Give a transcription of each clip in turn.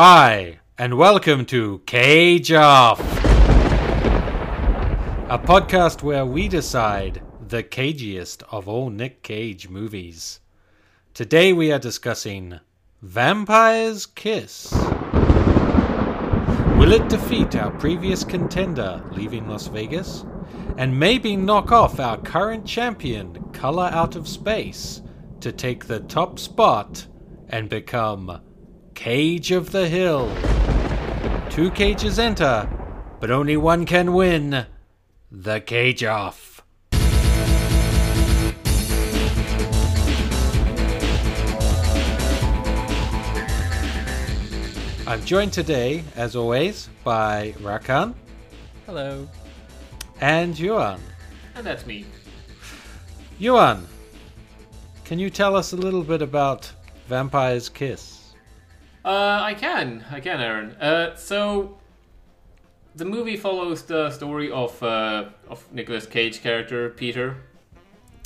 Hi, and welcome to Cage Off, a podcast where we decide the cagiest of all Nick Cage movies. Today we are discussing Vampire's Kiss. Will it defeat our previous contender, leaving Las Vegas? And maybe knock off our current champion, Color Out of Space, to take the top spot and become Cage of the Hill. Two cages enter, but only one can win the cage off. I'm joined today, as always, by Rakan Hello. and Yuan. And that's me. Yuan, can you tell us a little bit about Vampire's Kiss? Uh, I can, I can, Aaron. Uh, so the movie follows the story of uh, of Nicolas Cage character Peter,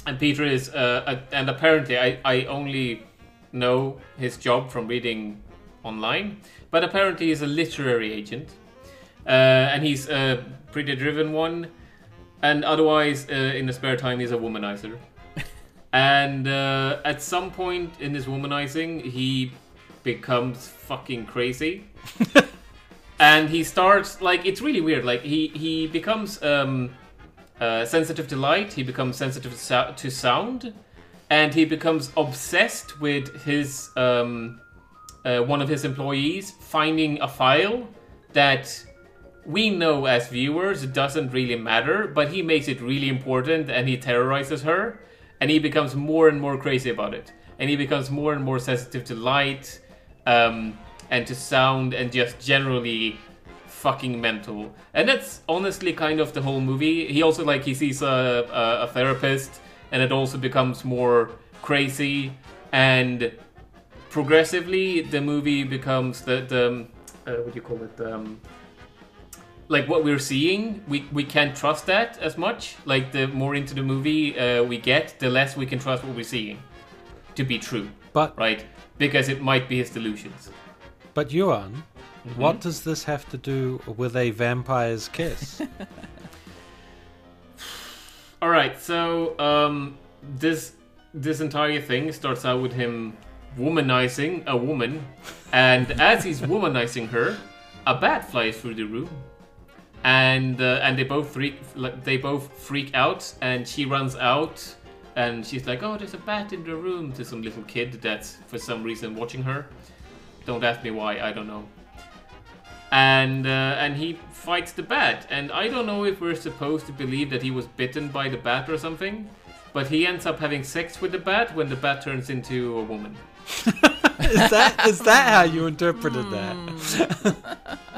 and Peter is uh, and apparently I I only know his job from reading online, but apparently he's a literary agent, uh, and he's a pretty driven one, and otherwise uh, in the spare time he's a womanizer. And uh, at some point in his womanizing, he becomes fucking crazy. and he starts like it's really weird. Like he he becomes um, uh, sensitive to light. He becomes sensitive to, sou- to sound, and he becomes obsessed with his um, uh, one of his employees finding a file that we know as viewers doesn't really matter, but he makes it really important, and he terrorizes her, and he becomes more and more crazy about it, and he becomes more and more sensitive to light um, and to sound, and just generally fucking mental. And that's honestly kind of the whole movie. He also like he sees a, a, a therapist, and it also becomes more crazy and progressively the movie becomes the the uh, what do you call it um, like what we're seeing we we can't trust that as much like the more into the movie uh, we get the less we can trust what we're seeing to be true But right because it might be his delusions but Yuan, what does this have to do with a vampire's kiss? all right so um this this entire thing starts out with him womanizing a woman and as he's womanizing her a bat flies through the room and uh, and they both freak like, they both freak out and she runs out and she's like oh there's a bat in the room to some little kid that's for some reason watching her. Don't ask me why i don't know. And uh, and he fights the bat. And i don't know if we're supposed to believe that he was bitten by the bat or something but he ends up having sex with the bat when the bat turns into a woman. Is that is that how you interpreted that?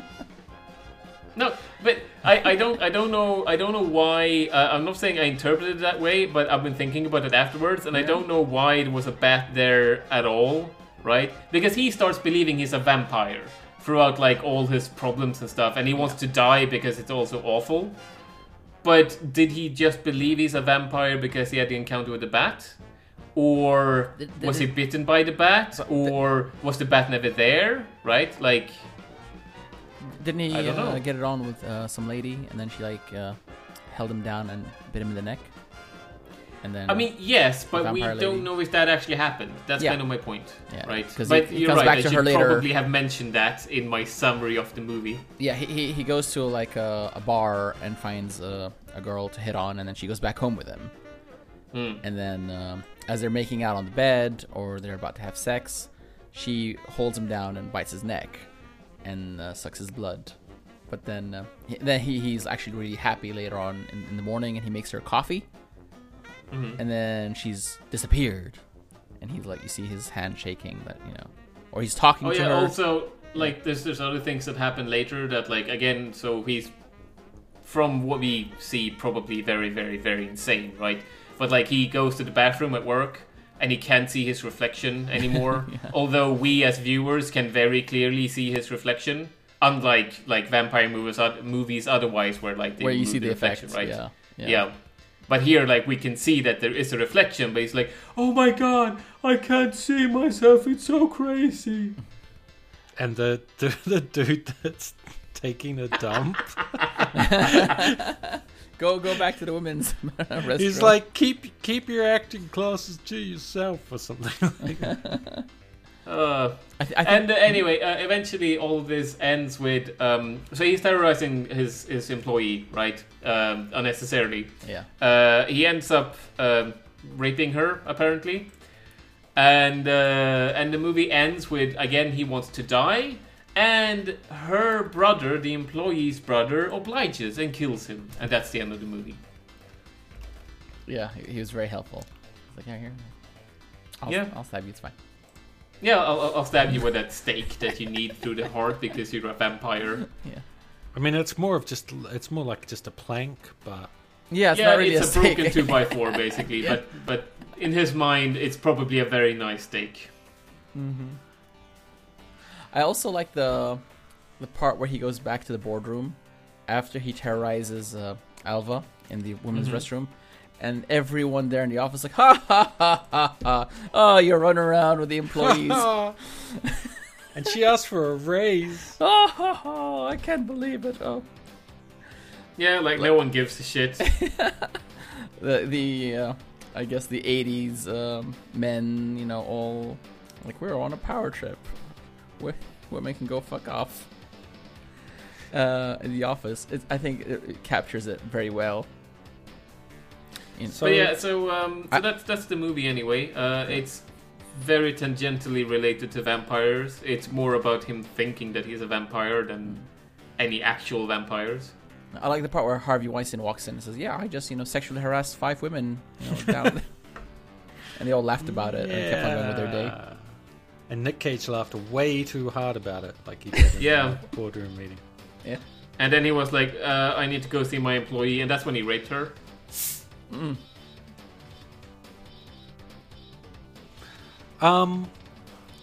No, but I, I don't I don't know I don't know why uh, I'm not saying I interpreted it that way, but I've been thinking about it afterwards, and I don't know why it was a bat there at all, right? Because he starts believing he's a vampire throughout like all his problems and stuff, and he wants to die because it's also awful. But did he just believe he's a vampire because he had the encounter with the bat? Or Did- did was he bitten by the bat? Or was the bat never there? Right? Like Didn't he uh, get it on with uh, some lady, and then she like uh, held him down and bit him in the neck? And then I mean, yes, but we vampire don't know if that actually happened. That's Yeah. kind of my point, Yeah, right? 'cause But he- he you're right. I should later. probably have mentioned that in my summary of the movie. yeah, he, he, he goes to like a, a bar and finds a, a girl to hit on, and then she goes back home with him. Hmm. And then um, as they're making out on the bed or they're about to have sex, she holds him down and bites his neck and uh, sucks his blood. But then uh, he, then he, he's actually really happy later on in, in the morning, and he makes her coffee. Mm-hmm. And then she's disappeared, and he's like, you see his hand shaking, but you know, or he's talking Oh to yeah. her. Also, like there's there's other things that happen later that like again. So he's from what we see probably very very very insane, right? But like he goes to the bathroom at work. And he can't see his reflection anymore. Although we as viewers can very clearly see his reflection, unlike like vampire movies, movies otherwise, where like they where you see the reflection, effects, right? yeah, Yeah. But here, like, we can see that there is a reflection, but he's like, oh my god, I can't see myself, it's so crazy. and the the, the dude that's taking a dump. Go go back to the women's restroom. He's like, keep keep your acting classes to yourself or something. Like that. Uh, I, th- I think, and uh, anyway, uh, eventually all of this ends with um, so he's terrorizing his his employee, right? Um, unnecessarily. yeah. Uh, he ends up um, raping her apparently, and uh, and the movie ends with again he wants to die, and her brother, the employee's brother, obliges and kills him, and that's the end of the movie. Yeah, he, he was very helpful. He's like, yeah, here. I'll, Yeah. I'll stab you. It's fine. Yeah, I'll, I'll- I'll stab you with that stake that you need through the heart because you're a vampire. Yeah. I mean, it's more of just it's more like just a plank, but Yeah, it's yeah, not really it's a, stake. broken two by four basically, Yeah. but but in his mind, it's probably a very nice steak. hmm I also like the the part where he goes back to the boardroom after he terrorizes uh, Alva in the women's Mhm. restroom, and everyone there in the office like, ha ha ha ha ha! Oh, you're running around with the employees. and she asked for a raise. oh, ha, ha, I can't believe it. Oh, Yeah, like no one gives a shit. the the uh, I guess the '80s um, men, you know, all like we're on a power trip. Women can go fuck off. Uh, in the office, it, I think it, it captures it very well. So- but yeah, so um, so I- that's that's the movie anyway. Uh, it's very tangentially related to vampires. It's more about him thinking that he's a vampire than any actual vampires. I like the part where Harvey Weinstein walks in and says, "Yeah, I just you know sexually harassed five women, you know, down." and they all laughed about it and kept on going with their day. Yeah. And Nick Cage laughed way too hard about it, like he did in Yeah. the boardroom meeting. Yeah. And then he was like, uh, "I need to go see my employee," and that's when he raped her. Mm. Um,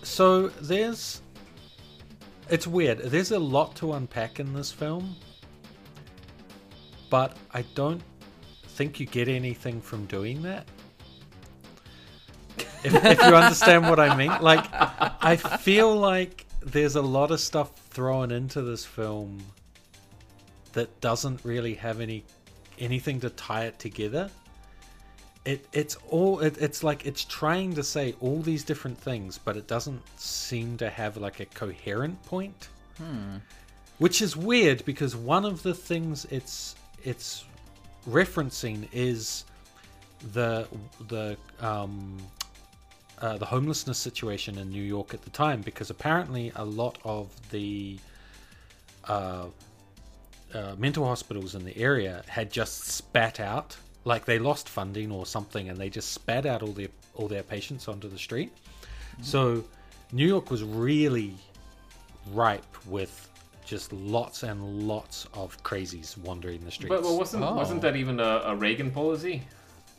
so there's, it's weird. There's a lot to unpack in this film, but I don't think you get anything from doing that. If, if you understand what I mean, like, I feel like there's a lot of stuff thrown into this film that doesn't really have any anything to tie it together. It it's all it, it's like it's trying to say all these different things but it doesn't seem to have like a coherent point. Which is weird because one of the things it's it's referencing is the the um uh, the homelessness situation in New York at the time because apparently a lot of the uh, uh, mental hospitals in the area had just spat out, like they lost funding or something, and they just spat out all their all their patients onto the street. So New York was really ripe with just lots and lots of crazies wandering the streets. But, but wasn't Oh. wasn't that even a, a Reagan policy?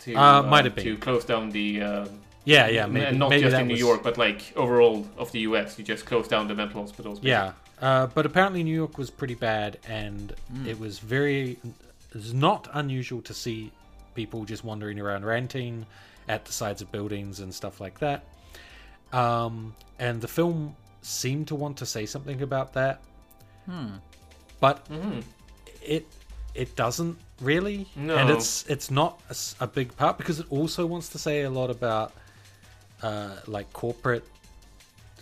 To, Uh, might have been. to close down the uh, yeah, yeah, maybe, and not maybe just in New was- York, but like overall of the U.S. You just close down the mental hospitals. Yeah, uh, but apparently New York was pretty bad, and it was very. It's not unusual to see people just wandering around ranting at the sides of buildings and stuff like that. Um, and the film seemed to want to say something about that, but Mhm. it it doesn't really, No. and it's it's not a big part because it also wants to say a lot about uh, like corporate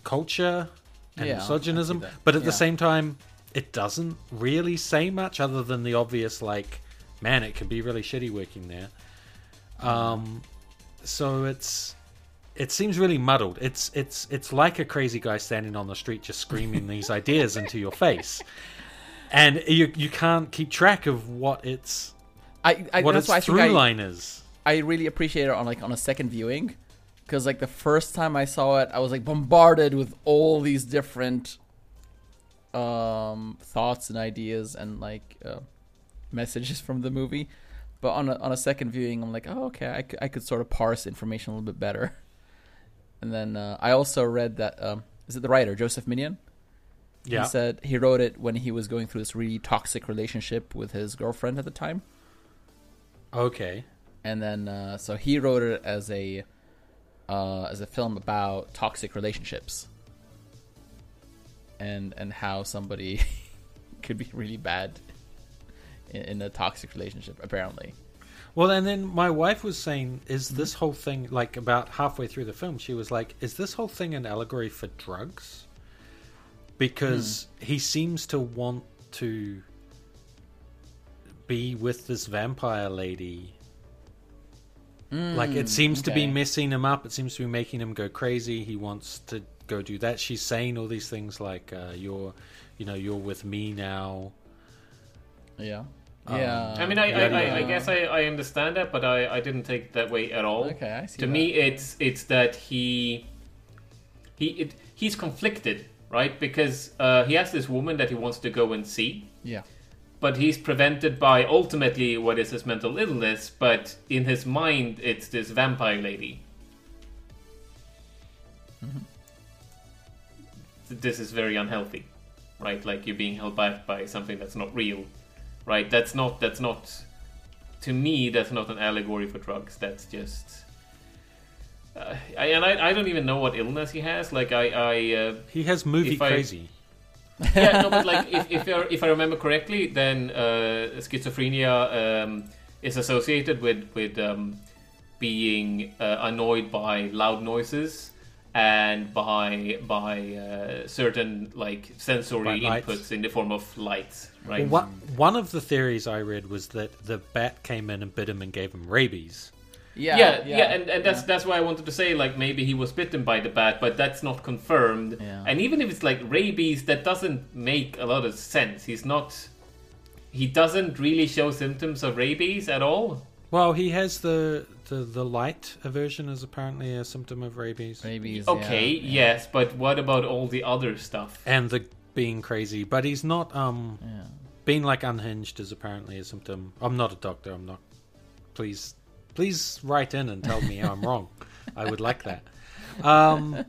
culture and Yeah, misogynism, but at the same time, it doesn't really say much other than the obvious like, man, it can be really shitty working there. Um, so it's it seems really muddled. It's it's it's like a crazy guy standing on the street just screaming these ideas into your face, and you you can't keep track of what its I, I what that's its why I think through I, line is. I really appreciate it on like on a second viewing, because like the first time I saw it, I was like bombarded with all these different um thoughts and ideas and like uh, messages from the movie. But on a on a second viewing, I'm like, oh okay, I, c- I could sort of parse information a little bit better. And then uh, I also read that um, is it the writer Joseph Minion? Yeah, He said he wrote it when he was going through this really toxic relationship with his girlfriend at the time. okay, and then uh, so he wrote it as a uh, as a film about toxic relationships. and and how somebody could be really bad in, in a toxic relationship. Apparently, Well, and then my wife was saying, "Is this whole thing like about halfway through the film?" She was like, "Is this whole thing an allegory for drugs?" Because he seems to want to be with this vampire lady. Like it seems to be messing him up. It seems to be making him go crazy. He wants to go do that. She's saying all these things like, uh, "You're, you know, you're with me now." yeah, Um, yeah. I mean, I, I, yeah, I, yeah. I guess I, I understand that, but I, I didn't take it that way at all. Okay, I see To that. me, it's it's that he he it, he's conflicted, right? Because uh, he has this woman that he wants to go and see, yeah, but he's prevented by ultimately what is his mental illness. But in his mind, it's this vampire lady. Th- This is very unhealthy, right? Like you're being held back by something that's not real, right? That's not that's not to me. That's not an allegory for drugs. That's just. Uh, I, and I, I don't even know what illness he has. Like I, I uh, He has movie If I- crazy. Yeah, no, but like if if I, if I remember correctly, then uh, schizophrenia um, is associated with with um, being uh, annoyed by loud noises and by by uh, certain like sensory By lights. inputs in the form of lights, right? Well, one, one of the theories I read was that the bat came in and bit him and gave him rabies. Yeah, yeah, yeah, and, and that's that's why I wanted to say like maybe he was bitten by the bat, but that's not confirmed. Yeah. And even if it's like rabies, that doesn't make a lot of sense. He's not. He doesn't really show symptoms of rabies at all. Well, he has the the, the light aversion is apparently a symptom of rabies, rabies. Okay, yeah, yeah. yes, but what about all the other stuff? and the being crazy. But he's not um Yeah. being like unhinged is apparently a symptom. I'm not a doctor. I'm not. Please, please write in and tell me how I'm wrong. I would like that. Um,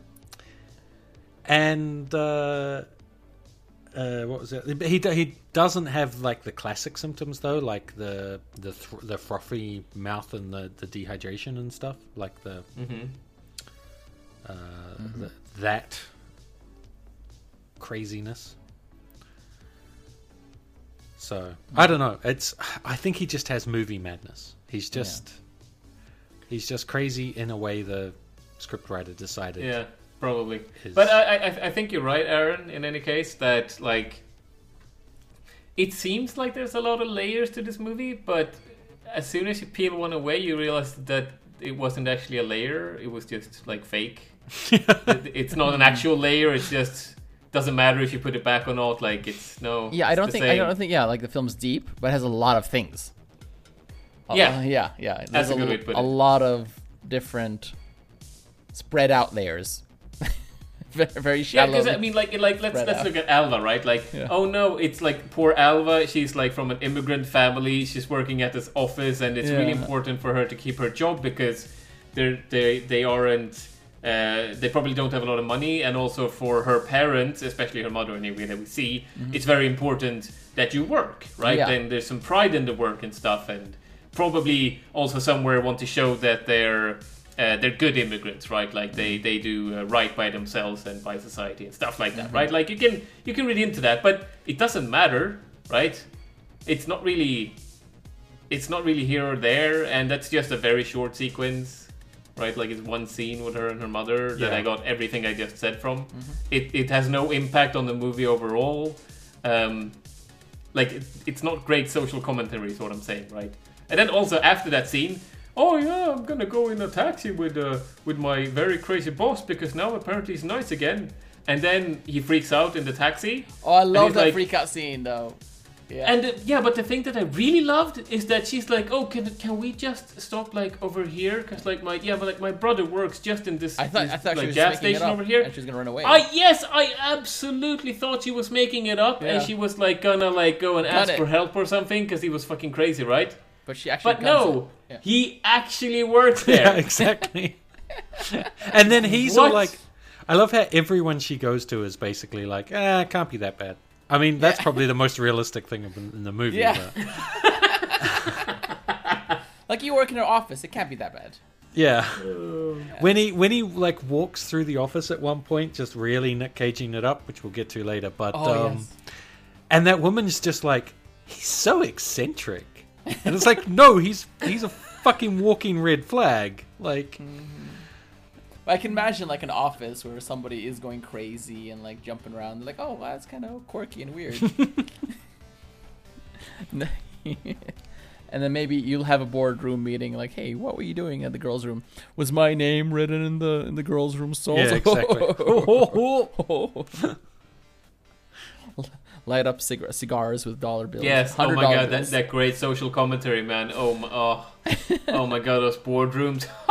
and uh, uh, what was it? He he doesn't have like the classic symptoms though, like the the th- the frothy mouth and the, the dehydration and stuff, like the, hmm uh, the that craziness. So I don't know. It's I think he just has movie madness. He's just he's just crazy in a way the scriptwriter decided. Yeah, probably. His- But I, I, I think you're right, Aaron. In any case, that like, it seems like there's a lot of layers to this movie, but as soon as you peel one away, you realize that it wasn't actually a layer. It was just like fake. It- it's not an actual layer. It's just doesn't matter if you put it back or not. Like it's no. Yeah, I don't the think I don't think yeah, like the film's deep, but it has a lot of things. Uh, Yeah. yeah, yeah. That's There's a good way to put a it. lot of different spread out layers. very, very Yeah, because I mean, like, like let's let's out. look at Alva, right? Like, Yeah. oh no, it's like poor Alva. She's like from an immigrant family. She's working at this office, and it's really important for her to keep her job because they're they they aren't. Uh, they probably don't have a lot of money, and also for her parents, especially her mother, anyway that we see, it's very important that you work, right? Yeah. And there's some pride in the work and stuff, and probably also somewhere want to show that they're uh, they're good immigrants, right? Like they they do uh, right by themselves and by society and stuff like that, right? Like you can you can read into that, but it doesn't matter, right? It's not really it's not really here or there, and that's just a very short sequence, right? Like it's one scene with her and her mother that I got everything I just said from. It it has no impact on the movie overall. Um, like it, it's not great social commentary, is what I'm saying, right? And then also after that scene, oh yeah, I'm gonna go in a taxi with uh, with my very crazy boss because now apparently he's nice again. And then he freaks out in the taxi. oh, I love that like- freak out scene though. Yeah. And uh, yeah, but the thing that I really loved is that she's like, oh, can can we just stop like over here? Because like my yeah, but like my brother works just in this, I thought this, I thought like she was gas just making it station up over here. and she's gonna run away. I yes, I absolutely thought she was making it up, and she was like gonna like go and Cut ask it. for help or something because he was fucking crazy, right? But she actually. But guns no, it. Yeah. he actually works yeah, there. exactly. and then he's all like, I love how everyone she goes to is basically like, eh, can't be that bad. I mean, that's Yeah. probably the most realistic thing in in the movie. Yeah. but- Like you work in an office, it can't be that bad. Yeah. When he when he like walks through the office at one point, just really Nick Caging it up, which we'll get to later. But Oh um, yes. and that woman's just like, he's so eccentric, and it's like, no, he's he's a fucking walking red flag. Like, mm-hmm. I can imagine like an office where somebody is going crazy and like jumping around. Like, oh, that's kind of quirky and weird. and then maybe you'll have a boardroom meeting. Like, hey, what were you doing at the girls' room? Was my name written in the in the girls' room stall? yeah, exactly. Light up cig- cigars with dollar bills. Yes. Oh my god, that, that great social commentary, man. Oh my, oh, oh my god, those boardrooms.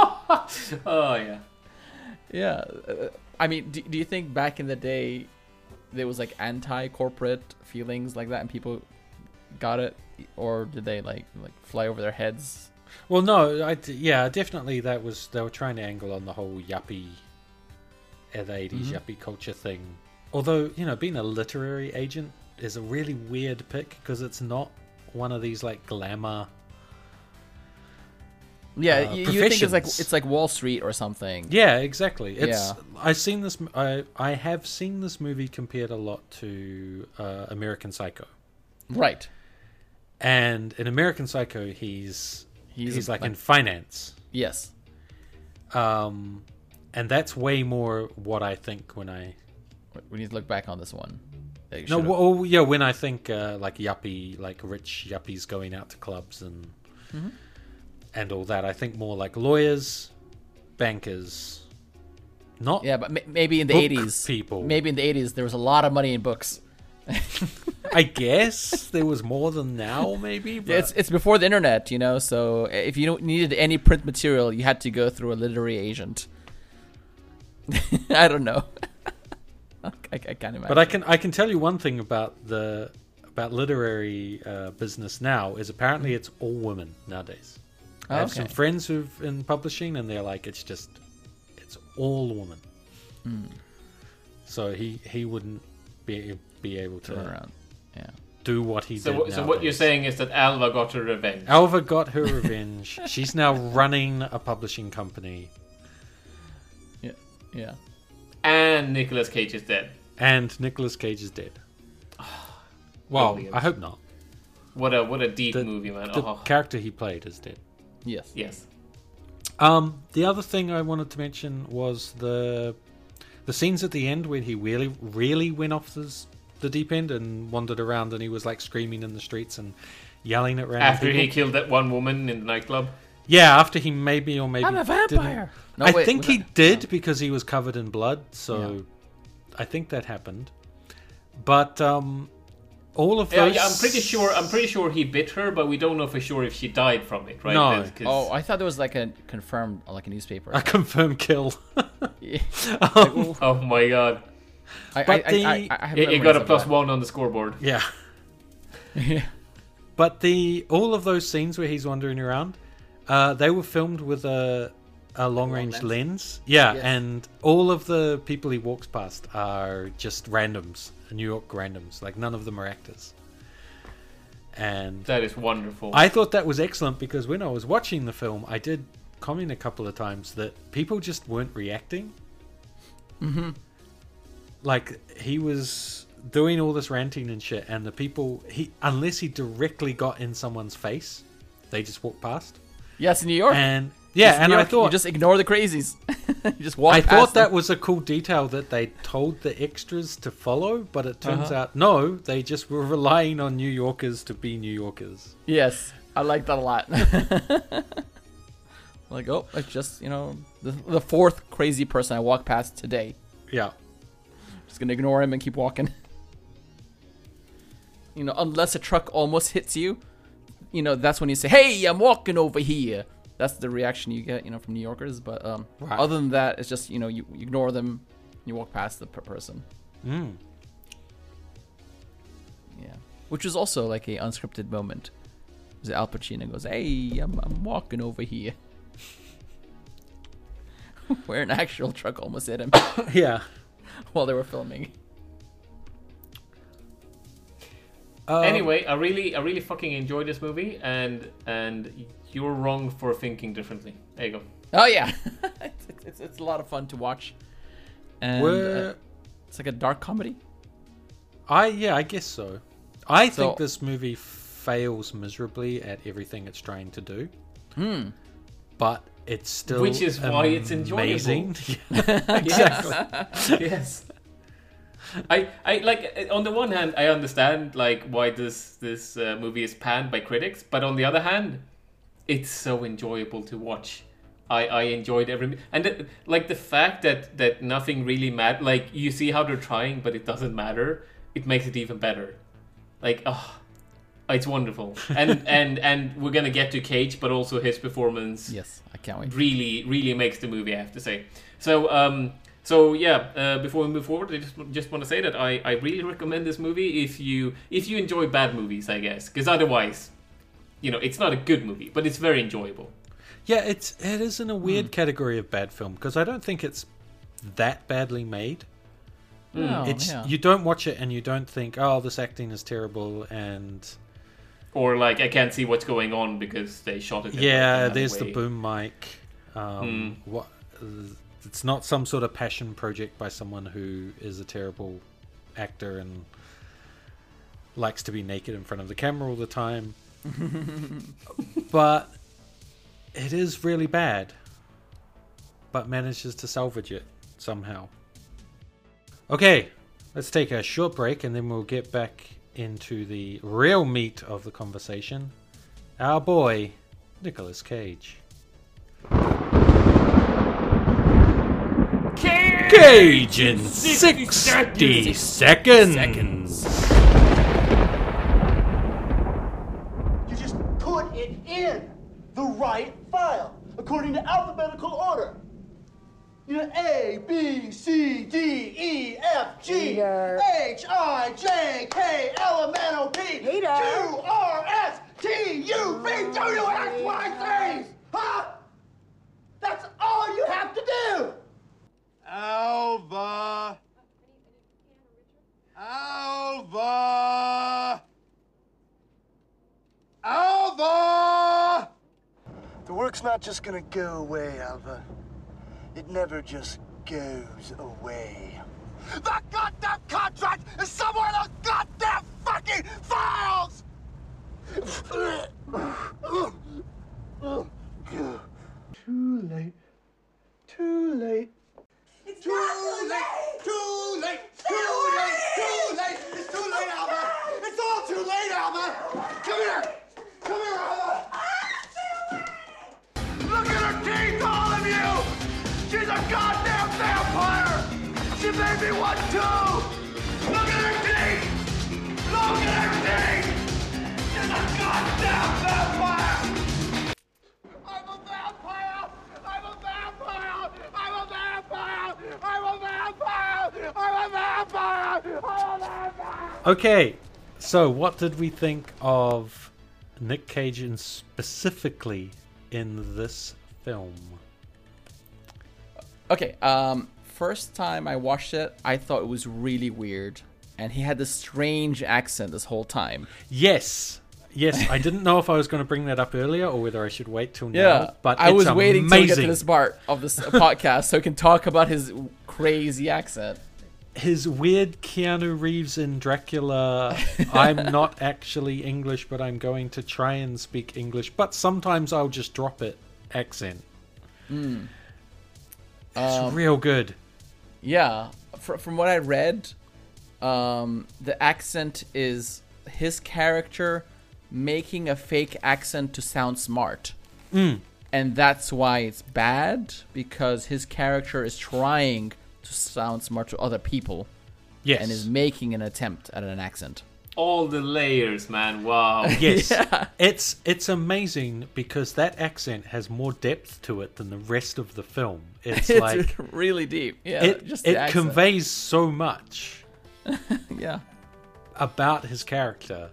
oh yeah. Yeah, uh, I mean, do, do you think back in the day there was like anti-corporate feelings like that, and people got it, or did they like like fly over their heads? well, no, I, yeah, definitely that was they were trying to angle on the whole yuppie, the 80s Mhm. yuppie culture thing. Although you know, being a literary agent is a really weird pick because it's not one of these like glamour. Yeah, Uh, you, you think it's like it's like Wall Street or something. Yeah, exactly. It's Yeah. I've seen this. I I have seen this movie compared a lot to uh, American Psycho, Right. and in American Psycho, he's He's, he's, like, like- in finance, Yes. um, and that's way more what I think when I We need to look back on this one. They no, should've- well, yeah, when I think uh, like yuppie, like rich yuppies going out to clubs and Mhm. and all that. I think more like lawyers, bankers, not yeah, but maybe in the eighties, people. maybe in the eighties there was a lot of money in books. I guess there was more than now, maybe. But Yeah, it's it's before the internet, you know. So if you needed any print material, you had to go through a literary agent. I don't know. I, I can't imagine. But I can I can tell you one thing about the about literary uh, business now is apparently it's all women nowadays. I have some friends who've in publishing and they're like it's just it's all women. Hmm. So he he wouldn't be be able Turn to around. Yeah. do what he So, did. wh- so what you're saying is that Alva got her revenge. Alva got her revenge. She's now running a publishing company, Yeah. Yeah. And Nicolas Cage is dead. and Nicolas Cage is dead. Well, Brilliant. I hope not. What a what a deep The- movie, man. The oh, character he played is dead. Yes. yes. Um, the other thing I wanted to mention was the the scenes at the end where he really, really went off the, the deep end and wandered around, and he was like screaming in the streets and yelling at random After he killed that one woman in the nightclub. Yeah, after he maybe or maybe I'm a didn't- vampire. No, I wait, think he that- did because he was covered in blood, so I think that happened. But um, all of Yeah, those, yeah, I'm pretty sure. I'm pretty sure he bit her, but we don't know for sure if she died from it, right? No. That's 'cause- Oh, I thought there was like a confirmed, like a newspaper. a confirmed kill. Yeah. Um, oh my god! I, But I, the- I, I, I have You, you got a plus that. one on the scoreboard. yeah. yeah. But the all of those scenes where he's wandering around, uh, they were filmed with a a long range lens? lens. Yeah, Yes. and all of the people he walks past are just randoms, New York randoms. Like none of them are actors. And That is wonderful. I thought that was excellent because when I was watching the film, I did comment a couple of times that people just weren't reacting. Mm-hmm. Like he was doing all this ranting and shit, and the people he unless he directly got in someone's face, they just walked past. Yes, in New York. And yeah, New and I thought you just ignore the crazies. you just walk. I thought them. that was a cool detail that they told the extras to follow, but it turns Uh-huh. out no, they just were relying on New Yorkers to be New Yorkers. Yes, I like that a lot. like, oh, it's just you know the, the fourth crazy person I walk past today. Yeah. Just gonna ignore him and keep walking. You know, unless a truck almost hits you, you know that's when you say, "Hey, I'm walking over here." That's the reaction you get, you know, from New Yorkers. But um, Right. other than that, it's just you know you, you ignore them, you walk past the per- person. Mm. Yeah, which was also like a unscripted moment. Because Al Pacino goes, "Hey, I'm, I'm walking over here," where an actual truck almost hit him Yeah. while they were filming. Um, anyway, I really, I really fucking enjoyed this movie, and and you're wrong for thinking differently. There you go. Oh yeah, it's, it's, it's a lot of fun to watch, and uh, it's like a dark comedy. I yeah, I guess so. I So- think this movie fails miserably at everything it's trying to do. Hmm. But it's still Which is why it's enjoyable. amazing. Yes. yes. I, I like on the one hand I understand like why this this uh, movie is panned by critics, but on the other hand, it's so enjoyable to watch. I, I enjoyed every and the, like the fact that that nothing really matters. Like you see how they're trying, but it doesn't matter. It makes it even better. Like oh, it's wonderful. And and and we're gonna get to Cage, but also his performance Yes, I can't wait. really really makes the movie. I have to say. So um so yeah, uh, before we move forward, I just just want to say that I, I really recommend this movie if you if you enjoy bad movies, I guess, because otherwise, you know, it's not a good movie, but it's very enjoyable. Yeah, it's it is in a weird Hmm. category of bad film because I don't think it's that badly made. No, it's Oh, yeah. you don't watch it and you don't think, oh, this acting is terrible, and Or like I can't see what's going on because they shot it. yeah, another there's the boom mic. Um, Hmm. What? It's not some sort of passion project by someone who is a terrible actor and likes to be naked in front of the camera all the time. but it is really bad, but manages to salvage it somehow. Okay, let's take a short break and then we'll get back into the real meat of the conversation. Our boy, Nicolas Cage. Cage in 60 seconds. You just put it in the right file according to alphabetical order. You know, A, B, C, D, E, F, G, Peter. H, I, J, K, L, M, N, O, P, Peter. Q, R, S, T, U, V, W, X, Y, Z. Huh? That's all you have to do. Alva. Alva. Alva! The work's not just gonna go away, Alva. It never just goes away. The goddamn contract is somewhere in those goddamn fucking files! Too late. Too late. Too late! Too late! Too late! Too late! It's too late, Alva! It's all too late, Alva! Come here! Come here, Alva! Look at her teeth, all of you! She's a goddamn vampire! She made me one too! Look at her teeth! Look at her teeth! She's a goddamn vampire! I'm a vampire! I'm a vampire! I'm a vampire! Okay, so what did we think of Nick Cage in specifically in this film? Okay, um, first time I watched it, I thought it was really weird, and he had this strange accent this whole time. Yes, yes. I didn't know if I was going to bring that up earlier or whether I should wait till Yeah, now. But I was waiting till we get to this part of this podcast so we can talk about his crazy accent. His weird Keanu Reeves in Dracula. I'm not actually English, but I'm going to try and speak English. But sometimes I'll just drop it. Accent. Hmm. It's Um, real good. Yeah, fr- from what I read, um, the accent is his character making a fake accent to sound smart. Mm. And that's why it's bad because his character is trying to sound smart to other people Yes. and is making an attempt at an accent. All the layers, man. Wow. Yes, it's it's amazing because that accent has more depth to it than the rest of the film. It's, It's like really deep. Yeah, it just it conveys so much Yeah. about his character.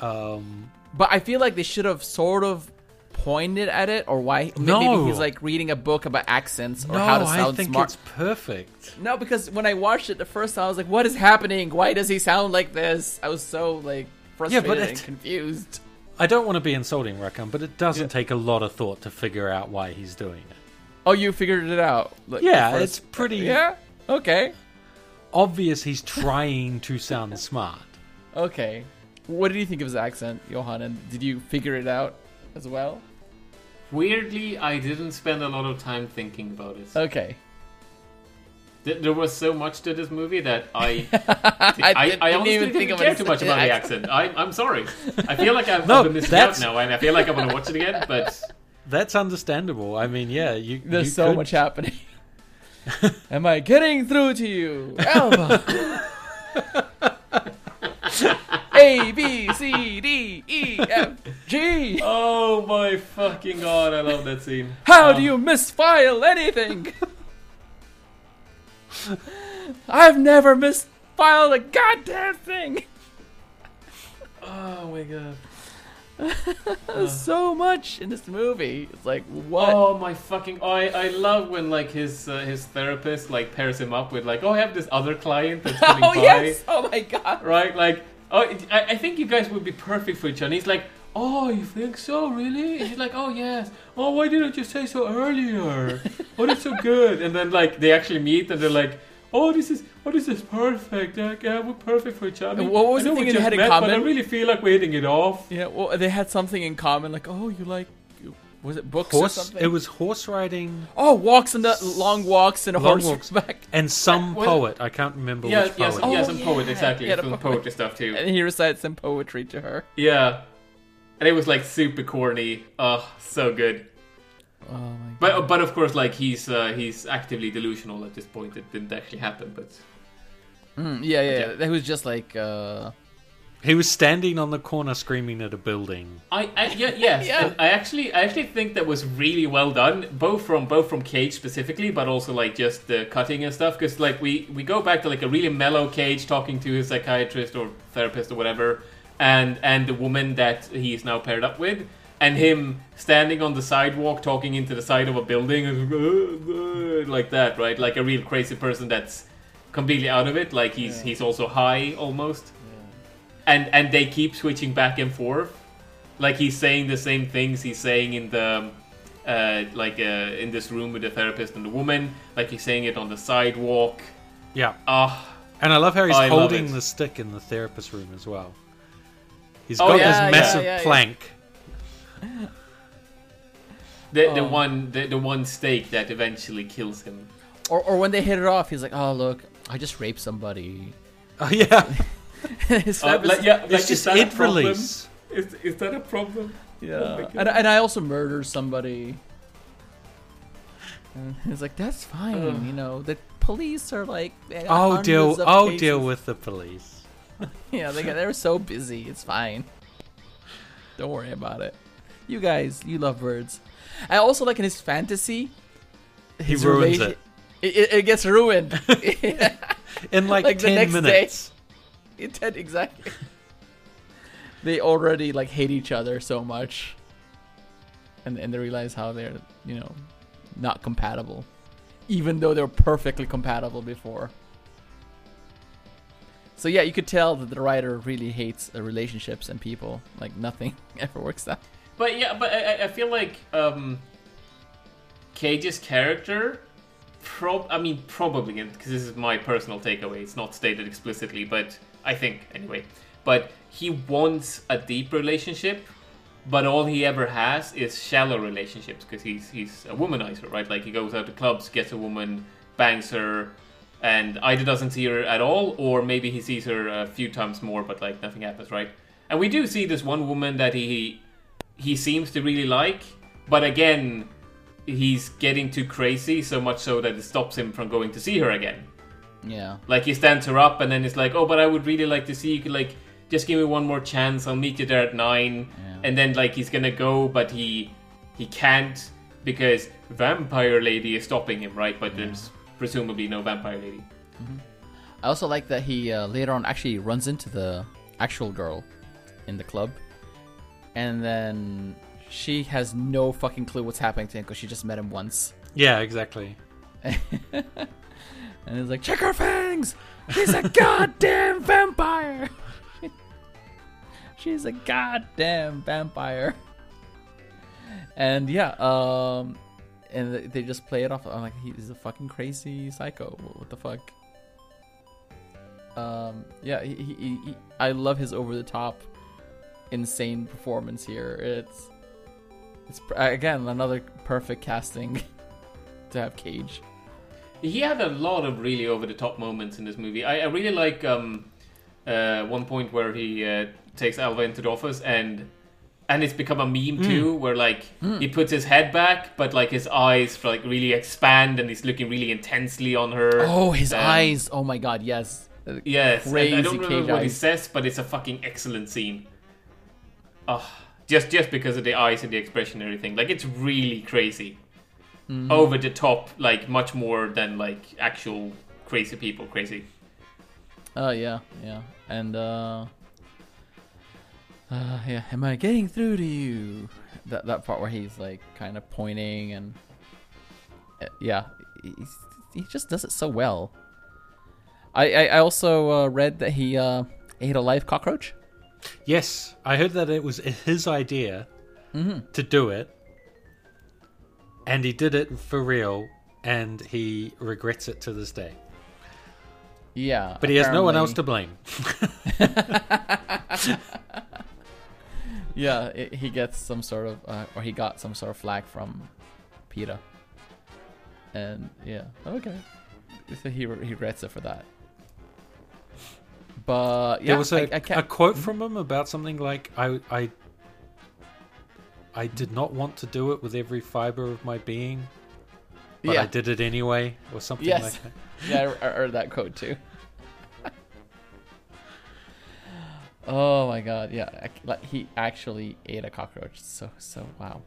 Um, But I feel like they should have sort of pointed at it, or why? No. Maybe he's like reading a book about accents or no, how to I sound think smart. it's perfect. No, because when I watched it the first time, I was like, "What is happening? Why does he sound like this?" I was so like frustrated but and confused. I don't want to be insulting Rackham, but it doesn't take a lot of thought to figure out why he's doing it. Oh, you figured it out. Like, Yeah, it's pretty Yeah. Okay. obvious he's trying to sound smart. Okay. What did you think of his accent, Johan? And did you figure it out as well? Weirdly, I didn't spend a lot of time thinking about it. Okay. Th- There was so much to this movie that I I, I, didn't I honestly even didn't think of care it too much about the accent. I, I'm sorry. I feel like I've, No, I've been missing out that's- now, and I feel like I'm gonna watch it again. But That's understandable. I mean, yeah, you. There's you so could- much happening. Am I getting through to you, Alva? A B C D E F G. oh my fucking god, I love that scene. How Um, do you misfile anything? I've never misfiled a goddamn thing. Oh my god. There's so much in this movie. It's like what? Oh my fucking! I I love when like his uh, his therapist like pairs him up with like, oh, I have this other client that's coming Oh, by, yes! Oh my god! right? Like, oh, I, I think you guys would be perfect for each other. And he's like, oh, you think so, really? And she's like, oh yes. Oh, why didn't you say so earlier? oh, that's so good. And then like they actually meet and they're like. Oh, this is oh, this is perfect. Like, yeah, we're perfect for each other. And what was I the thing they had in met, But I really feel like we're hitting it off. Yeah, well, they had something in common. Like, oh, you like, was it books or Horse. something? It was horse riding Oh, walks in the long walks and a Long horse walks. back. and some Was it- poet. I can't remember Yeah, which yeah, poet. some, yeah, Oh, some poet yeah. exactly. Yeah, the some poet. poetry stuff too. And he recites some poetry to her. Yeah. And it was like super corny. Oh, so good. Oh my god. But but of course, like he's uh, he's actively delusional at this point. It didn't actually happen, but Mm, yeah, yeah, Yeah. yeah. That was just like, uh, He was standing on the corner screaming at a building. I, I yeah yes. Yeah. I actually I actually think that was really well done, both from both from Cage specifically, but also like just the cutting and stuff. Because like we we go back to like a really mellow Cage talking to his psychiatrist or therapist or whatever, and and the woman that he is now paired up with. And him standing on the sidewalk talking into the side of a building like that, right? Like a real crazy person that's completely out of it. Like he's Yeah. he's also high almost. And and they keep switching back and forth. Like he's saying the same things he's saying in the uh, like uh, in this room with the therapist and the woman. Like he's saying it on the sidewalk. Yeah, Ah, and I love how he's I holding the stick in the therapist room as well. He's Oh, got yeah, this yeah, massive yeah, yeah. plank. the the Oh. one the, the one stake that eventually kills him. or, or when they hit it off, he's like, oh, look, I just raped somebody. Oh yeah, His Uh, like, yeah, like, it's is just that a id problem? release. Is, is that a problem? Yeah, Oh and, and I also murder somebody. And he's like, that's fine, Ugh. you know. The police are like, they got Oh deal. of Oh cases." deal with the police. Yeah, they got, they're so busy. It's fine. Don't worry about it. You guys, you love birds. I also like in his fantasy. He ruins relation- it It, it, it gets ruined. in like, Like the ten next day. Minutes. It did exactly. they already like hate each other so much, and and they realize how they're you know not compatible, even though they're perfectly compatible before. So yeah, you could tell that the writer really hates uh, relationships and people. Like nothing ever works out. But yeah, but I, I- I feel like um, Cage's character, prob I mean probably because this is my personal takeaway. It's not stated explicitly, but I think anyway. But he wants a deep relationship, but all he ever has is shallow relationships because he's he's a womanizer, right? Like he goes out to clubs, gets a woman, bangs her, and either doesn't see her at all, or maybe he sees her a few times more, but like nothing happens, right? And we do see this one woman that he he seems to really like, but again, he's getting too crazy, so much so that it stops him from going to see her again. Yeah. Like he stands her up, and then it's like, oh, but I would really like to see you. Like, just give me one more chance. I'll meet you there at nine. Yeah. And then like he's gonna go, but he he can't because vampire lady is stopping him, right? But there's presumably no vampire lady. I also like that he uh, later on actually runs into the actual girl in the club, and then she has no fucking clue what's happening to him because she just met him once. Yeah, exactly. And he's like, check her fangs! She's a goddamn vampire! She's a goddamn vampire. And yeah, um, and they- just play it off. I'm like, he's a fucking crazy psycho. What the fuck? Um, yeah, he, he, he- I love his over the top, insane performance here. It's, it's again another perfect casting to have Cage. He had a lot of really over the top moments in this movie. I, I really like um, uh, one point where he uh, takes Alva into the office and and it's become a meme too, where like he puts his head back, but like his eyes like really expand and he's looking really intensely on her. Oh, his Um, eyes! Oh my god, yes. Yes, and I don't remember what he says, but it's a fucking excellent scene. Oh, just just because of the eyes and the expression and everything, like it's really crazy, Mm-hmm. over the top, like much more than like actual crazy people crazy. Oh yeah, yeah, and uh, uh, yeah. Am I getting through to you? That that part where he's like kind of pointing and uh, yeah, he's, he just does it so well. I I, I also uh, read that he uh, ate a live cockroach. Yes, I heard that it was his idea Mm-hmm. to do it, and he did it for real, and he regrets it to this day. Yeah, But he has no one else to blame. Yeah, it, he gets some sort of, uh, or he got some sort of flag from Peter. And yeah, okay. So he, he regrets it for that. But yeah, there was a, I, I a quote from him about something like I I I did not want to do it with every fiber of my being, but yeah, I did it anyway, or something Yes. like that. yeah, I, I heard that quote too. oh my god, yeah, like he actually ate a cockroach. So so wow.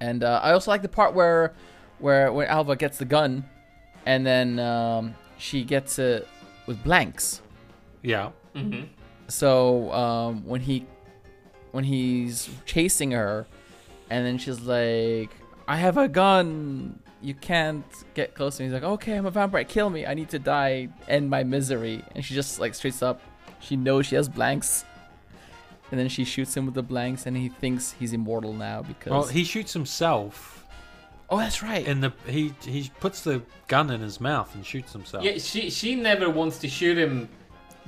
And uh, I also like the part where where where Alva gets the gun, and then um, she gets it with blanks. Yeah, Mm-hmm. So um, when he when he's chasing her, and then she's like, "I have a gun. You can't get close." to me." he's like, "Okay, I'm a vampire. Kill me. I need to die. End my misery." And she just like straight up, she knows she has blanks, and then she shoots him with the blanks, and he thinks he's immortal now because. well, he shoots himself oh, that's right. And the he he puts the gun in his mouth and shoots himself. Yeah, she she never wants to shoot him,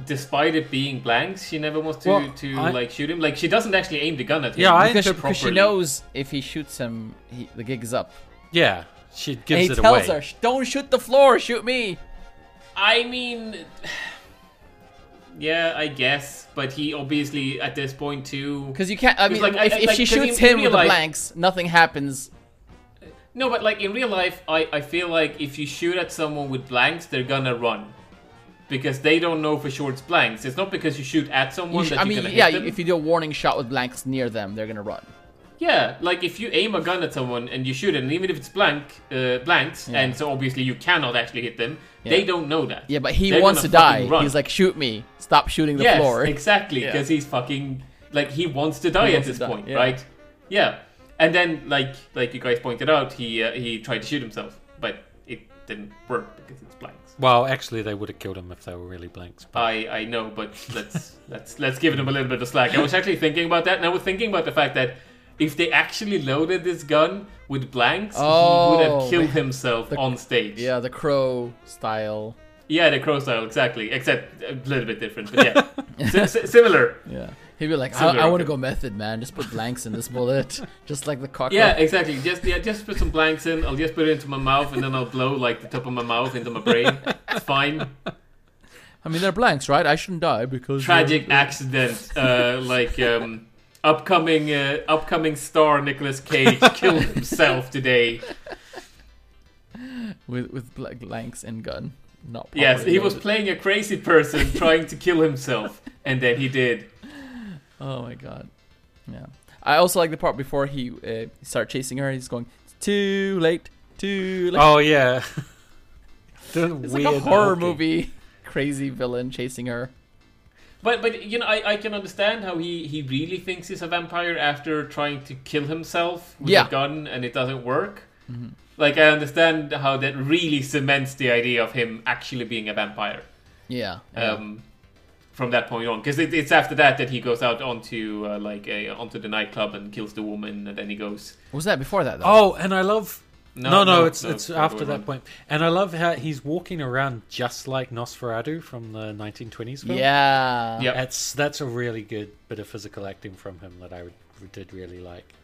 despite it being blanks. She never wants to Well, to I- like shoot him. Like she doesn't actually aim the gun at him. Yeah, I- because, she, because she knows if he shoots him, he, the gig is up. Yeah, she gives And gives he tells her, "Don't shoot the floor. Shoot me." I mean, yeah, I guess, but he obviously at this point too. Because you can't. I mean, like, if, I- if like, she 'cause in- shoots him real with the blanks, nothing happens. No, but like in real life, I I feel like if you shoot at someone with blanks, they're gonna run. Because they don't know for sure it's blanks. It's not because you shoot at someone sh- that I you're mean, gonna yeah. hit them. If you do a warning shot with blanks near them, they're gonna run. Yeah, like if you aim a gun at someone and you shoot it, and even if it's blank, uh, blanks, Yeah. and so obviously you cannot actually hit them, they don't know that. Yeah, but he They're wants to die. run. He's like, shoot me. Stop shooting the yes, floor. exactly, Yeah. because he's fucking like he wants to die at this point, yeah. right? Yeah, and then like like you guys pointed out, he uh, he tried to shoot himself, but it didn't work because it's. Well, actually, they would have killed him if they were really blanks. But I I know, but let's let's let's give them a little bit of slack. I was actually thinking about that, and I was thinking about the fact that. If they actually loaded this gun with blanks, he would Oh, have killed the- himself the- on stage. Yeah, the crow style. Yeah, the crow style, exactly. Except a little bit different, but yeah. S- s- similar. Yeah. He'd be like, I, I want to go method, man. Just put blanks in this bullet, just like the cock. Yeah, exactly. Just yeah, just put some blanks in. I'll just put it into my mouth, and then I'll blow like the top of my mouth into my brain. It's fine. I mean, they're blanks, right? I shouldn't die because Tragic accident, uh, like um, upcoming uh, upcoming star Nicolas Cage killed himself today. with with blanks and gun. Not Yes, he was playing a crazy person trying to kill himself, and then he did. Oh my god. Yeah. I also like the part before he uh, start chasing her. He's going, "It's too late, too late. oh yeah, the it's weird like a horror walking. movie. Crazy villain chasing her. But but you know I, I can understand how he, he really thinks he's a vampire after trying to kill himself with Yeah. a gun and it doesn't work. Mm-hmm. Like I understand how that really cements the idea of him actually being a vampire. Yeah. yeah. Um, from that point on because it, it's after that that he goes out onto uh, like a, onto the nightclub and kills the woman and then he goes Was that before that though? Oh, and I love. No, no, no, it's no, it's after that on. point, and I love how he's walking around just like Nosferatu from the 1920s film. yeah. Yep. that's that's a really good bit of physical acting from him that I would- did really like.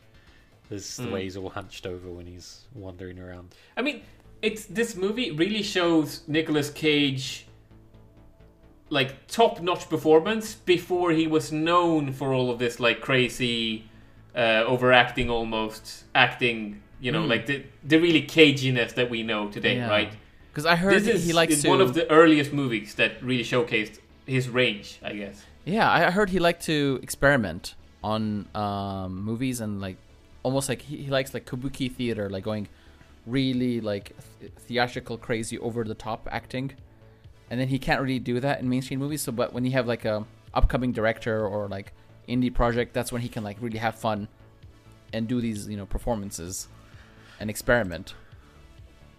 There's the Mm. way he's all hunched over when he's wandering around. I mean, it's this movie really shows Nicolas Cage like top-notch performance before he was known for all of this like crazy uh, overacting almost acting, you know, Mm. like the the really caginess that we know today, Yeah. right? Because I heard this is he likes is to. one of the earliest movies that really showcased his range, I guess. Yeah, I I heard he liked to experiment on um, movies and like almost like he, he likes like kabuki theater, like going really like th- theatrical, crazy, over the top acting. And then he can't really do that in mainstream movies. So, but when you have like a upcoming director or like indie project, that's when he can like really have fun and do these you know performances and experiment.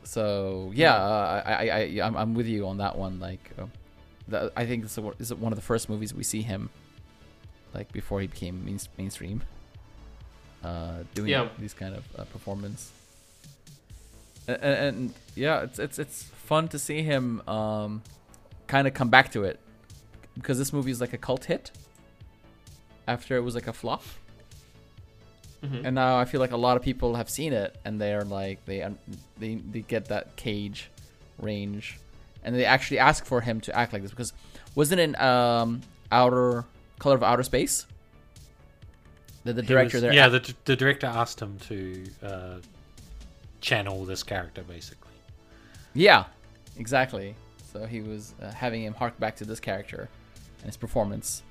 So yeah, uh, I, I, I I'm, I'm with you on that one. Like, uh, that, I think this is one- this is one of the first movies we see him, like before he became main, mainstream, uh, doing Yeah. these kind of uh, performance. And, and yeah, it's it's it's fun to see him um, kind of come back to it because this movie is like a cult hit after it was like a flop Mhm. and now I feel like a lot of people have seen it, and they're like they they they get that cage range, and they actually ask for him to act like this because wasn't it in um outer color of outer space? The the director was- there, yeah, the the director asked him to uh, channel this character basically. yeah, exactly. So he was uh, having him hark back to this character and his performance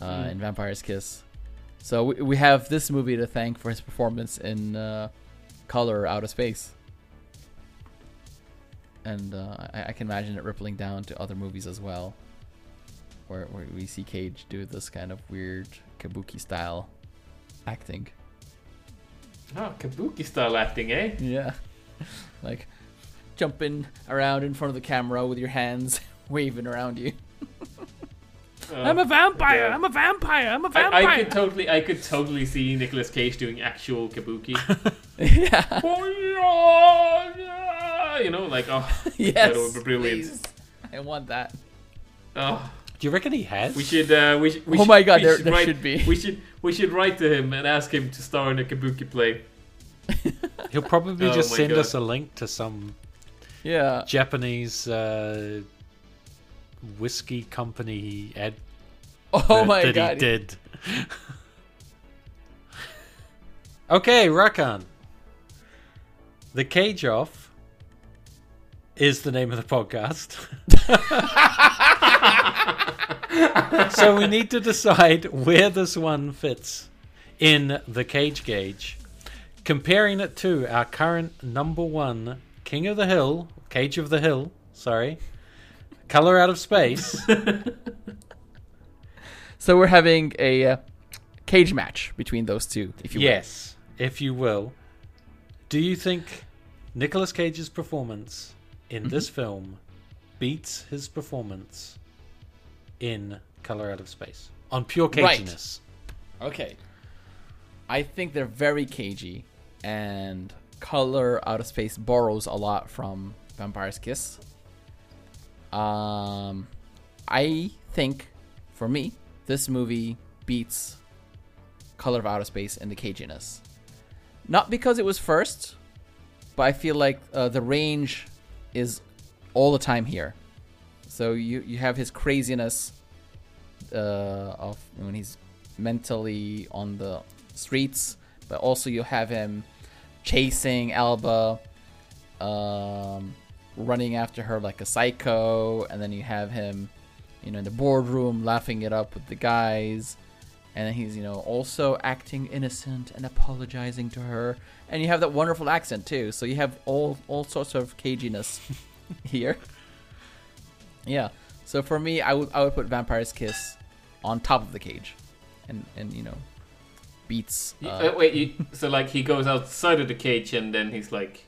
uh, Mm. in Vampire's Kiss. So we, we have this movie to thank for his performance in uh, Color Out of Space. And uh, I, I can imagine it rippling down to other movies as well, where, where we see Cage do this kind of weird kabuki style acting. Oh, kabuki style acting, eh? Yeah. like jumping around in front of the camera with your hands waving around you. Uh, I'm a vampire. yeah. I'm a vampire. I'm a vampire. I, I could totally, I could totally see Nicolas Cage doing actual kabuki. yeah. you know, like oh, yes. that would be brilliant. please. I want that. oh. Do you reckon he has? We should, uh, we, sh- we Oh should- my God, we there- there write, should be. We should, we should write to him and ask him to star in a kabuki play. He'll probably Oh just send God. us a link to some Yeah. Japanese uh, whiskey company ad Oh my that god. he did. okay, Rakan. The Cage Off is the name of the podcast. so we need to decide where this one fits in the Cage Gauge, comparing it to our current number one King of the Hill, Cage of the Hill, sorry, Color Out of Space. So we're having a uh, cage match between those two, if you will. Yes, if you will. Do you think Nicolas Cage's performance in this film beats his performance in Color Out of Space on pure Right. Okay. I think they're very cagey, and Color Out of Space borrows a lot from Vampire's Kiss. Um, I think, for me, this movie beats Color of Outer Space in the caginess. Not because it was first, but I feel like uh, the range is all the time here. So you you have his craziness uh, of when he's mentally on the streets, but also you have him chasing Alva, um, running after her like a psycho, and then you have him, you know, in the boardroom laughing it up with the guys, and then he's you know also acting innocent and apologizing to her, and you have that wonderful accent too. So you have all all sorts of caginess here. Yeah. So for me, I would I would put Vampire's Kiss on top of the cage, and and you know, beats. Uh, uh, wait, you, so like he goes outside of the cage and then he's like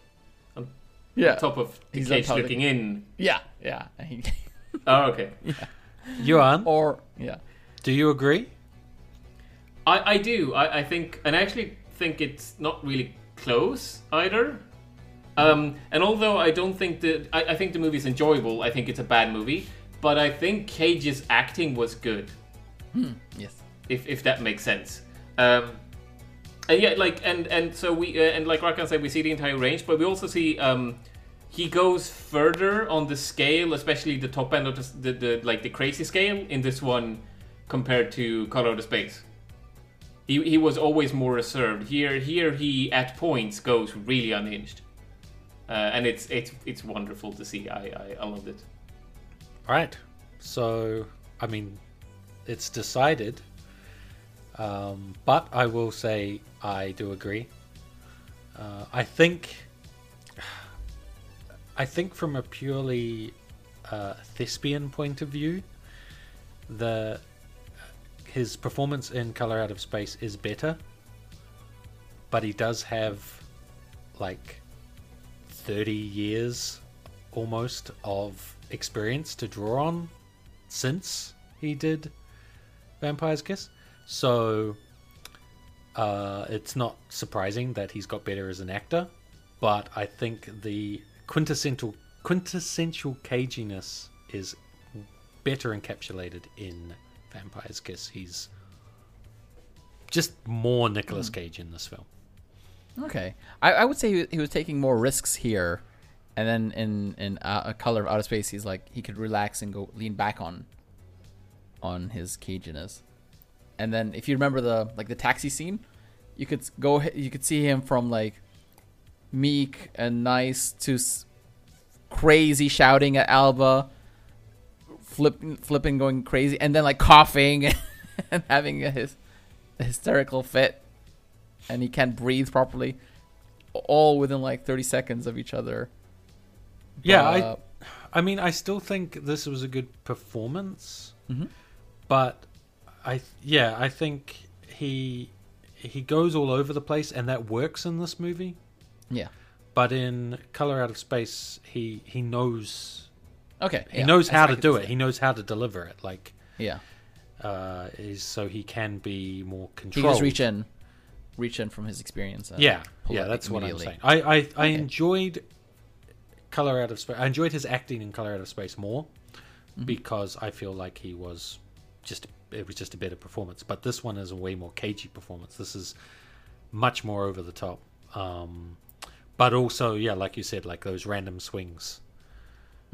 yeah. on top of the He's cage top of the- looking in. Yeah. Yeah. Oh, okay. Yuan, or yeah. do you agree? I, I do. I, I think, and I actually think it's not really close either. Um, and although I don't think that I, I think the movie's enjoyable, I think it's a bad movie. But I think Cage's acting was good, Yes. if if that makes sense. Um, and yeah, like and and so we uh, and like Rakan said, we see the entire range, but we also see um, he goes further on the scale, especially the top end of the, the, the like the crazy scale in this one compared to Color of the Space. He, he was always more reserved. Here here he at points goes really unhinged, uh, and it's it's it's wonderful to see. I I, I loved it. All right, So, I mean, it's decided. Um, but I will say I do agree. Uh, I think. I think from a purely uh, thespian point of view, the his performance in Color Out of Space is better, but he does have like 30 years almost of experience to draw on since he did Vampire's Kiss. So uh, it's not surprising that he's got better as an actor, but I think the quintessential quintessential caginess is better encapsulated in Vampire's Kiss. He's just more Nicolas Cage in this film. Okay, I, I would say he, he was taking more risks here, and then in in uh, a color of outer space, he's like he could relax and go lean back on on his caginess. And then if you remember the like the taxi scene, you could go you could see him from like meek and nice to s- crazy shouting at Alva, flipping flipping going crazy, and then like coughing and having a, his a hysterical fit and he can't breathe properly, all within like 30 seconds of each other. Yeah, But, I, uh, I mean, I still think this was a good performance, Mhm. but I, yeah, I think he he goes all over the place, and that works in this movie. yeah. But in Color Out of Space, he he knows Okay. he yeah, knows how to do it. He knows how to deliver it. Like, Yeah. uh, is so he can be more He controlled. can just reach in, reach in from his experience. and Yeah, yeah, that's what I'm saying. I I, I Okay. enjoyed Color Out of Space. I enjoyed his acting in Color Out of Space more Mm-hmm. because I feel like he was just it was just a better performance. But this one is a way more cagey performance. This is much more over the top. Um, but also, yeah, like you said, like those random swings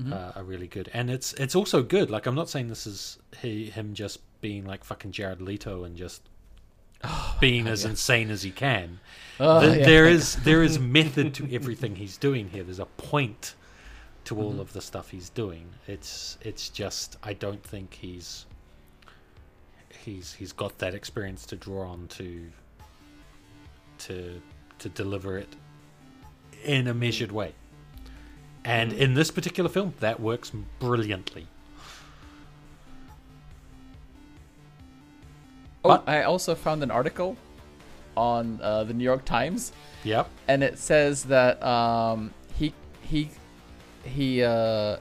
Mm-hmm. uh, are really good, and it's it's also good. Like I'm not saying this is he, him just being like fucking Jared Leto and just being as insane as he can. Oh, Th- yeah. there is there is method to everything he's doing here. There's a point to all of the stuff he's doing. It's it's just I don't think he's he's he's got that experience to draw on to to to deliver it in a measured way. And in this particular film, that works brilliantly. Oh, But- I also found an article on uh, the New York Times, Yep. and it says that um, he he he uh,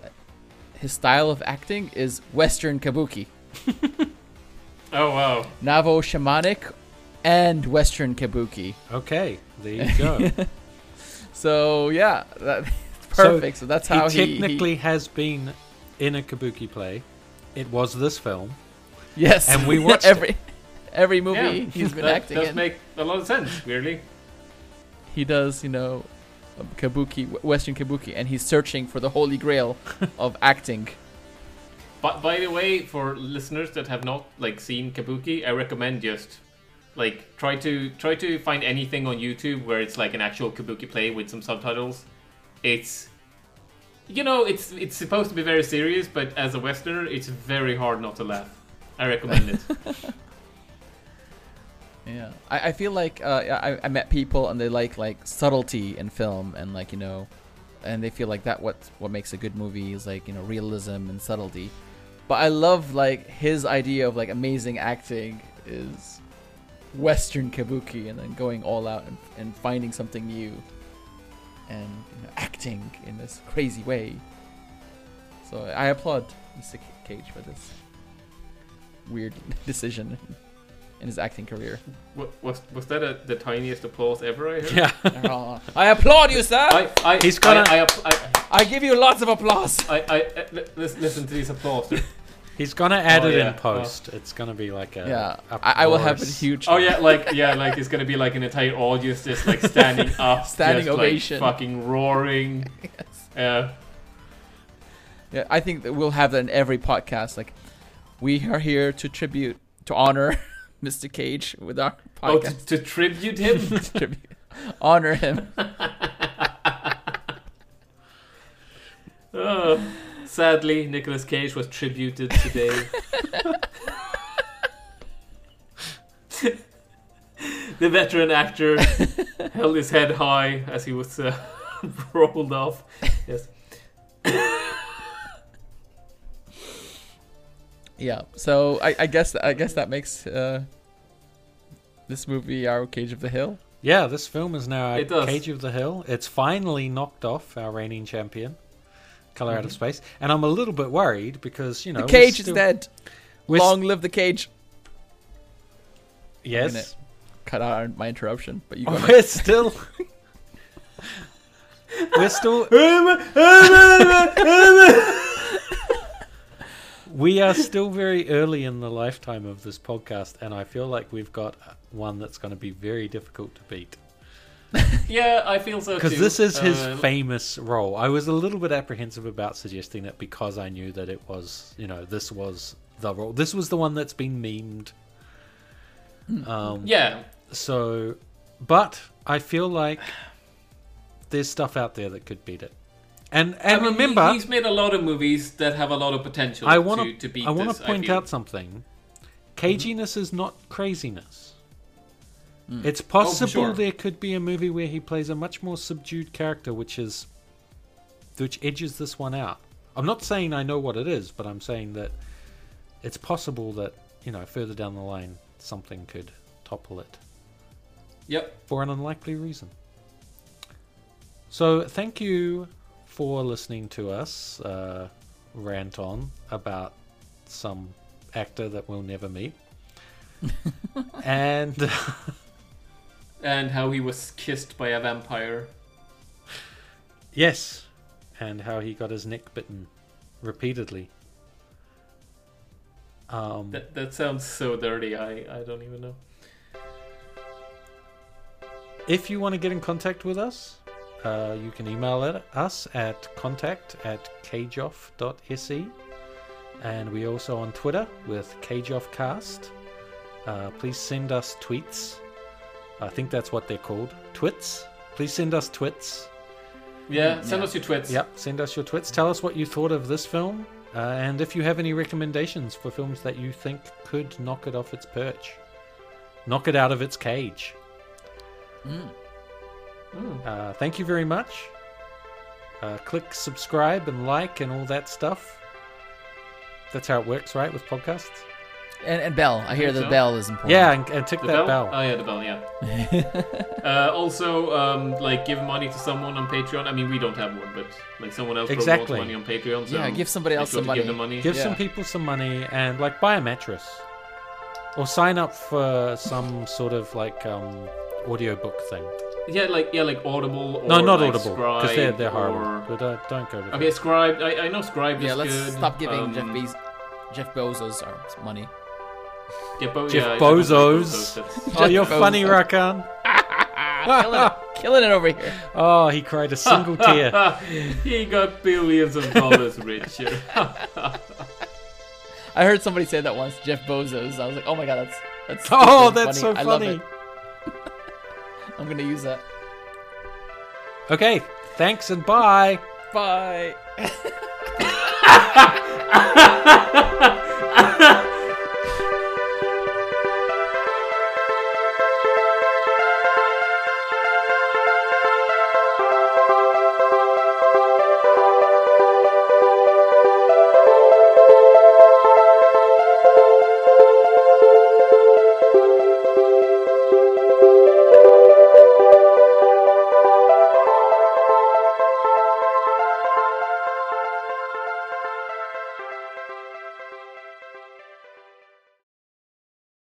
his style of acting is Western kabuki, Oh wow! Nouveau shamanic, and Western kabuki. Okay. There you go. So yeah, that, So, perfect. So, that's how he he, technically has been in a kabuki play. It was this film. yes, and we watched every every movie Yeah, he's been that acting does in. make a lot of sense. Weirdly, he does, you know, kabuki, Western kabuki, and he's searching for the holy grail of acting. But by the way, for listeners that have not like seen Kabuki, I recommend just like try to try to find anything on YouTube where it's like an actual Kabuki play with some subtitles. It's you know, it's it's supposed to be very serious, but as a Westerner, it's very hard not to laugh. I recommend it. Yeah, I, I feel like uh, I, I met people and they like like subtlety in film and like you know, and they feel like that what what makes a good movie is like you know realism and subtlety. But I love like his idea of like amazing acting is Western kabuki and then going all out and, and finding something new and you know, acting in this crazy way. So I applaud Mr. Cage for this. weird decision in his acting career. Wa- Was was that a, the tiniest applause ever I heard? Yeah. I applaud you, sir. I, I, I, He's gonna- I, I, I, give you lots of applause. I, I, uh, listen, listen to these applause. He's gonna add Oh, it yeah. in post. It's gonna be like a Yeah, a I, I will have a huge. Oh yeah, like yeah, like it's gonna be like an entire audience just like standing up, Standing just, ovation. like, fucking roaring. Uh, Yeah, I think that we'll have that in every podcast. Like, we are here to tribute, to honor Mr. Cage with our oh, podcast. to, to tribute him. tribute. Honor him. Oh, sadly, Nicolas Cage was tributed today. the veteran actor held his head high as he was uh, rolled off. Yes. Yeah. So I, I guess I guess that makes uh, this movie our Cage of the Hill. Yeah, this film is now It does. Cage of the Hill. It's finally knocked off our reigning champion, Color Mm-hmm. Out of Space, and I'm a little bit worried because you know The cage still- is dead. Long live the cage. Yes, Cut out my interruption, but you go. we're still. we're still. we are still very early in the lifetime of this podcast, and I feel like we've got one that's going to be very difficult to beat. Yeah, I feel so Because this is his Uh, famous role. I was a little bit apprehensive about suggesting it because I knew that it was, you know, this was the role. This was the one that's been memed. Um, Yeah, So, but I feel like there's stuff out there that could beat it. And and I mean, he- remember, he's made a lot of movies that have a lot of potential I want to, to beat I want to point out something. Caginess is not craziness. Mm. It's Oh, possible sure. there could be a movie where he plays a much more subdued character, which is which edges this one out. I'm not saying I know what it is, but I'm saying that it's possible that you know further down the line something could topple it Yep. for an unlikely reason. So, thank you for listening to us uh, rant on about some actor that we'll never meet. and And how he was kissed by a vampire. yes, and how he got his neck bitten repeatedly. Um, That that sounds so dirty. I I don't even know. If you want to get in contact with us, uh, you can email it, us at contact at cageoff.se. And we're also on Twitter with cageoffcast. Uh, please send us tweets. I think that's what they're called. Twits. Please send us twits. Yeah, send Yeah. us your twits. Yep, send us your twits. Tell us what you thought of this film. Uh, and if you have any recommendations for films that you think could knock it off its perch, knock it out of its cage. Mm. Mm. Uh, thank you very much. Uh, click subscribe and like and all that stuff. That's how it works, right, with podcasts? And, and bell. I hear the so. bell is important. Yeah, and, and tick The that bell? bell. Oh yeah, the bell. Yeah. uh, also, um, like give money to someone on Patreon. I mean, we don't have one, but like someone else Exactly. promotes money on Patreon. So Yeah, give somebody else some money. Give money. Give Yeah. some people some money and like buy a mattress, or sign up for some sort of like um, audiobook thing. Yeah, like yeah, like Audible. Or no, not like Audible because they're they're horrible. or- But uh, don't go with Okay. Scribe. I, I know Scribe Yeah, is let's stop giving Um, Jeff Bez- Jeff Bezos our money. Yeah, Bo- Jeff yeah, Bozos. that's- Oh, you're Jeff funny, Bezos. Rakan. killing, it, killing it over here. Oh, he cried a single tear. he got billions of dollars richer. I heard somebody say that once, Jeff Bozos. I was like, oh my god, that's that's. Oh, stupid that's so I love funny. it. I'm gonna use that. Okay, thanks and bye. Bye.